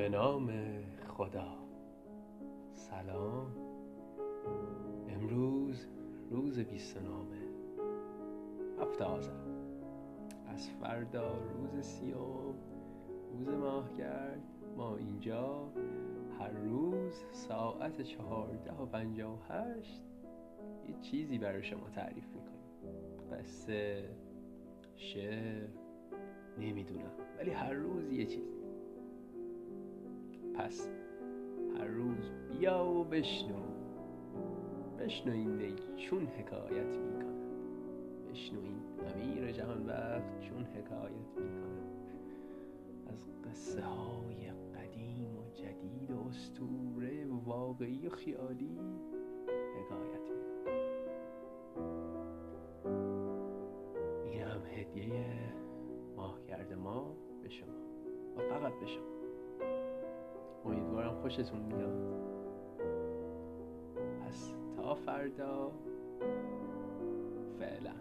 به نام خدا. سلام. امروز روز بیست نامه هفته آذر از فردا روز سیوم. روز ماهگرد. ما اینجا هر روز ساعت چهارده و پنجاه و هشت یه چیزی برای شما تعریف می‌کنیم. قصه شعر نمی‌دونم. ولی هر روز یه چیزی. پس هر روز بیا و بشنو. بشنو این دی چون حکایت می‌کند. بشنو این امیر جهان وقت چون حکایت می‌کند. از قصه های قدیم و جدید و استوره و واقعی و خیالی حکایت می‌کند. این هم هدیه ماهگرد ما به شما. و فقط به شما. امیدوارم خوشتون بیاد. پس تا فردا فعلا.